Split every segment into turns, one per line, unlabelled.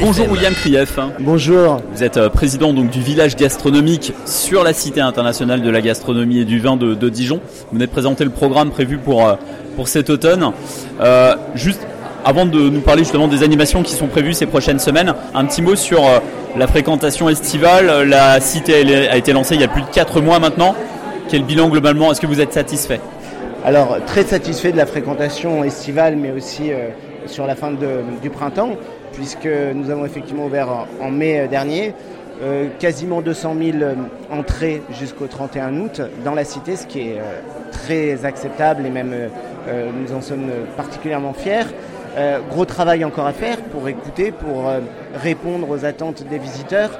Bonjour William Krief.
Bonjour.
Vous êtes euh, président donc du village gastronomique sur la Cité internationale de la gastronomie et du vin de, Dijon. Vous venez de présenter le programme prévu pour, euh, pour cet automne. Euh, juste avant de nous parler justement des animations qui sont prévues ces prochaines semaines, un petit mot sur la fréquentation estivale. La Cité a été lancée il y a plus de 4 mois maintenant. Quel bilan globalement Est-ce que vous êtes satisfait?
Alors très satisfait de la frentation estivale mais aussi sur la fin du printemps puisque nous avons effectivement ouvert en, mai dernier. Euh, quasiment 200 000 euh, entrées jusqu'au 31 août dans la cité, ce qui est euh, très acceptable et même nous en sommes particulièrement fiers. gros travail encore à faire pour écouter, pour répondre aux attentes des visiteurs,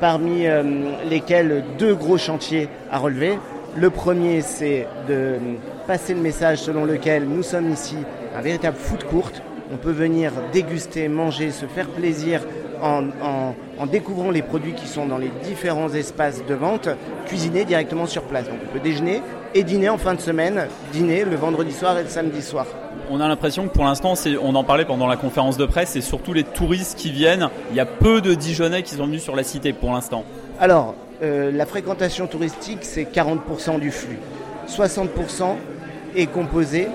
parmi lesquels deux gros chantiers à relever. Le premier, c'est de passer le message selon lequel nous sommes ici un véritable foot courte on peut venir déguster, manger, se faire plaisir en, découvrant les produits qui sont dans les différents espaces de vente, cuisiner directement sur place. Donc on peut déjeuner et dîner en fin de semaine, dîner le vendredi soir et le samedi soir.
On a l'impression que pour l'instant, on en parlait pendant la conférence de presse, c'est surtout les touristes qui viennent. Il y a peu de Dijonais qui sont venus sur la cité pour l'instant.
Alors, euh, la fréquentation touristique, c'est 40% du flux. 60% est composé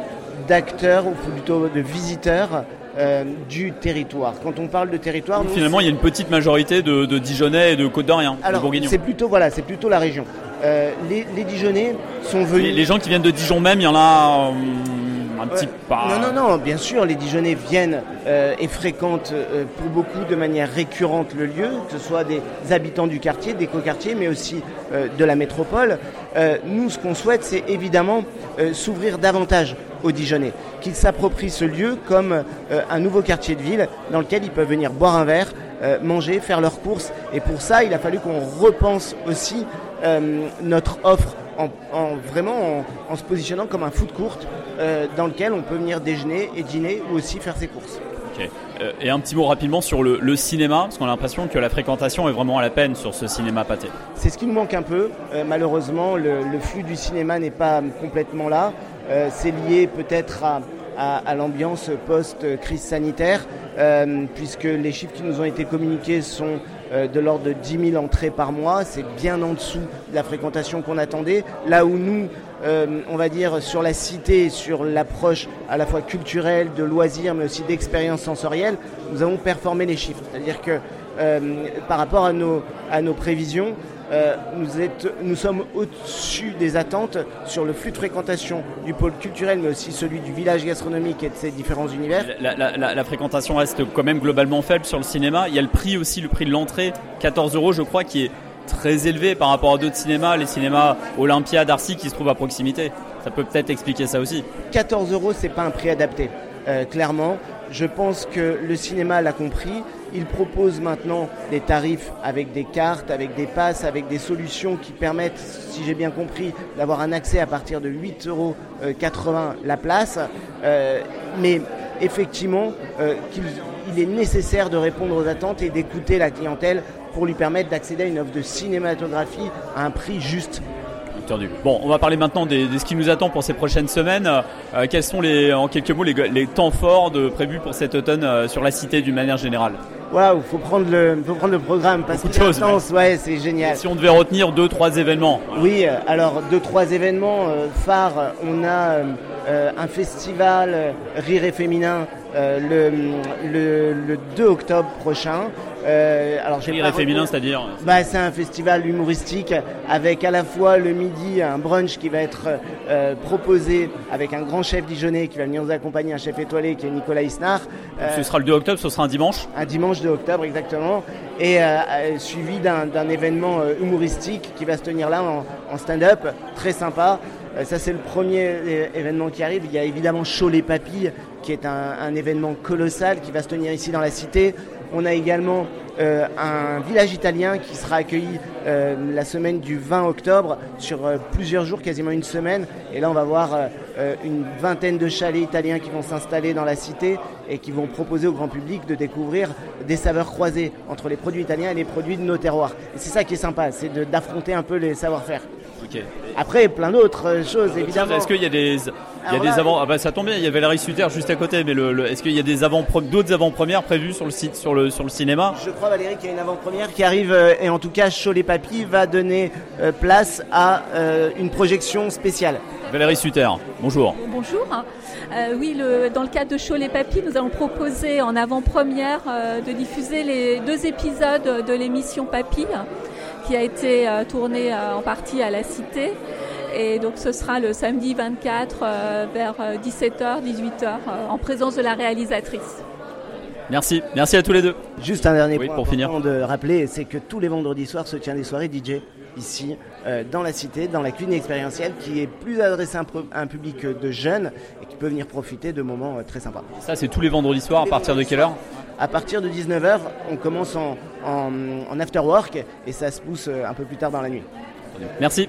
d'acteurs, ou plutôt de visiteurs euh, du territoire. Quand on parle de territoire,
finalement, il y a une petite majorité de, Dijonais et de Côte d'Orient,
Alors, c'est plutôt voilà, c'est plutôt la région. Euh, les, Dijonais sont venus.
Les, gens qui viennent de Dijon même, il y en a. Euh, un petit pas.
Non, non, non, bien sûr, les Dijonais viennent et fréquentent pour beaucoup de manière récurrente le lieu, que ce soit des habitants du quartier, des co-quartiers, mais aussi de la métropole. nous, ce qu'on souhaite, c'est évidemment s'ouvrir davantage aux Dijonais, qu'ils s'approprient ce lieu comme euh, un nouveau quartier de ville dans lequel ils peuvent venir boire un verre, euh, manger, faire leurs courses. Et pour ça, il a fallu qu'on repense aussi euh, notre offre en, vraiment en, se positionnant comme un food court dans lequel on peut venir déjeuner et dîner ou aussi faire ses courses.
Et un petit mot rapidement sur le, cinéma, parce qu'on a l'impression que la fréquentation est vraiment à la peine sur ce cinéma pâté.
C'est ce qui nous manque un peu. malheureusement, le, flux du cinéma n'est pas complètement là. Euh, c'est lié peut-être à, l'ambiance post-crise sanitaire, euh, puisque les chiffres qui nous ont été communiqués sont euh, de l'ordre de 10 000 entrées par mois. C'est bien en dessous de la fréquentation qu'on attendait. Là où nous, on va dire, sur la cité, sur l'approche à la fois culturelle, de loisirs, mais aussi d'expérience sensorielle, nous avons performé les chiffres. C'est-à-dire que par rapport à nos prévisions, euh, nous, sommes au-dessus des attentes sur le flux de fréquentation du pôle culturel, mais aussi celui du village gastronomique et de ses différents univers.
La, fréquentation reste quand même globalement faible sur le cinéma. Il y a le prix aussi, le prix de l'entrée, 14 euros je crois, qui est très élevé par rapport à d'autres cinémas, les cinémas Olympia, Darcy qui se trouvent à proximité. Ça peut peut-être expliquer ça aussi.
14 euros, c'est pas un prix adapté. Euh, clairement, je pense que le cinéma l'a compris. Il propose maintenant des tarifs avec des cartes, avec des passes, avec des solutions qui permettent, si j'ai bien compris, d'avoir un accès à partir de 8,80 euros la place. Euh, mais effectivement, euh, il est nécessaire de répondre aux attentes et d'écouter la clientèle pour lui permettre d'accéder à une offre de cinématographie à un prix juste.
Bon, on va parler maintenant de ce qui nous attend pour ces prochaines semaines. Euh, quels sont les, en quelques mots les, temps forts de, prévus pour cet automne euh, sur la cité d'une manière générale?
Waouh, faut prendre le, faut prendre le programme parce que ouais, c'est génial.
Si on devait retenir deux, trois événements.
Oui, euh, alors deux, trois événements phares. On a un festival Rire et Féminin le, le, le, 2 octobre prochain.
Euh, alors j'ai féminin, c'est-à-dire
bah, C'est un festival humoristique avec à la fois le midi un brunch qui va être euh, proposé avec un grand chef dijonnais qui va venir nous accompagner, un chef étoilé qui est Nicolas Isnard.
Euh, ce sera le 2 octobre, ce sera un dimanche?
Un dimanche 2 octobre, exactement. Et suivi d'un événement humoristique qui va se tenir là en, stand-up, très sympa. Ça, c'est le premier événement qui arrive. Il y a évidemment Chaud les Papilles, qui est un, un événement colossal qui va se tenir ici dans la cité. On a également euh, un village italien qui sera accueilli euh, la semaine du 20 octobre sur euh, plusieurs jours, quasiment une semaine. Et là, on va voir une vingtaine de chalets italiens qui vont s'installer dans la cité et qui vont proposer au grand public de découvrir des saveurs croisées entre les produits italiens et les produits de nos terroirs. Et c'est ça qui est sympa, c'est d'affronter un peu les savoir-faire. Après, plein d'autres choses, évidemment.
Est-ce qu'il y a des, il y a des avant, ah bah, ça tombe bien, il y avait Valérie Suter juste à côté, mais le, est-ce qu'il y a des avant d'autres avant-premières prévues sur le site, sur le, sur le cinéma?
Je crois Valérie qu'il y a une avant-première qui arrive, euh, et en tout cas, Cholet Papy va donner euh, place à euh, une projection spéciale.
Valérie Suter, bonjour.
Bonjour. oui, le, dans le cadre de Cholet Papy, nous allons proposer en avant-première de diffuser les deux épisodes de l'émission Papy qui a été euh, tourné euh, en partie à la Cité. Et donc ce sera le samedi 24 euh, vers 17h, 18h en présence de la réalisatrice.
Merci, merci à tous les deux.
Juste un dernier point pour finir. de rappeler, c'est que tous les vendredis soirs se tient des soirées DJ ici dans la cité, dans la cuisine expérientielle, qui est plus adressée à un, public de jeunes et qui peut venir profiter de moments très sympas.
Ça, c'est tous les vendredis soirs. à partir de quelle heure?
À partir de 19h, on commence en, en, en after work et ça se pousse un peu plus tard dans la nuit.
Merci.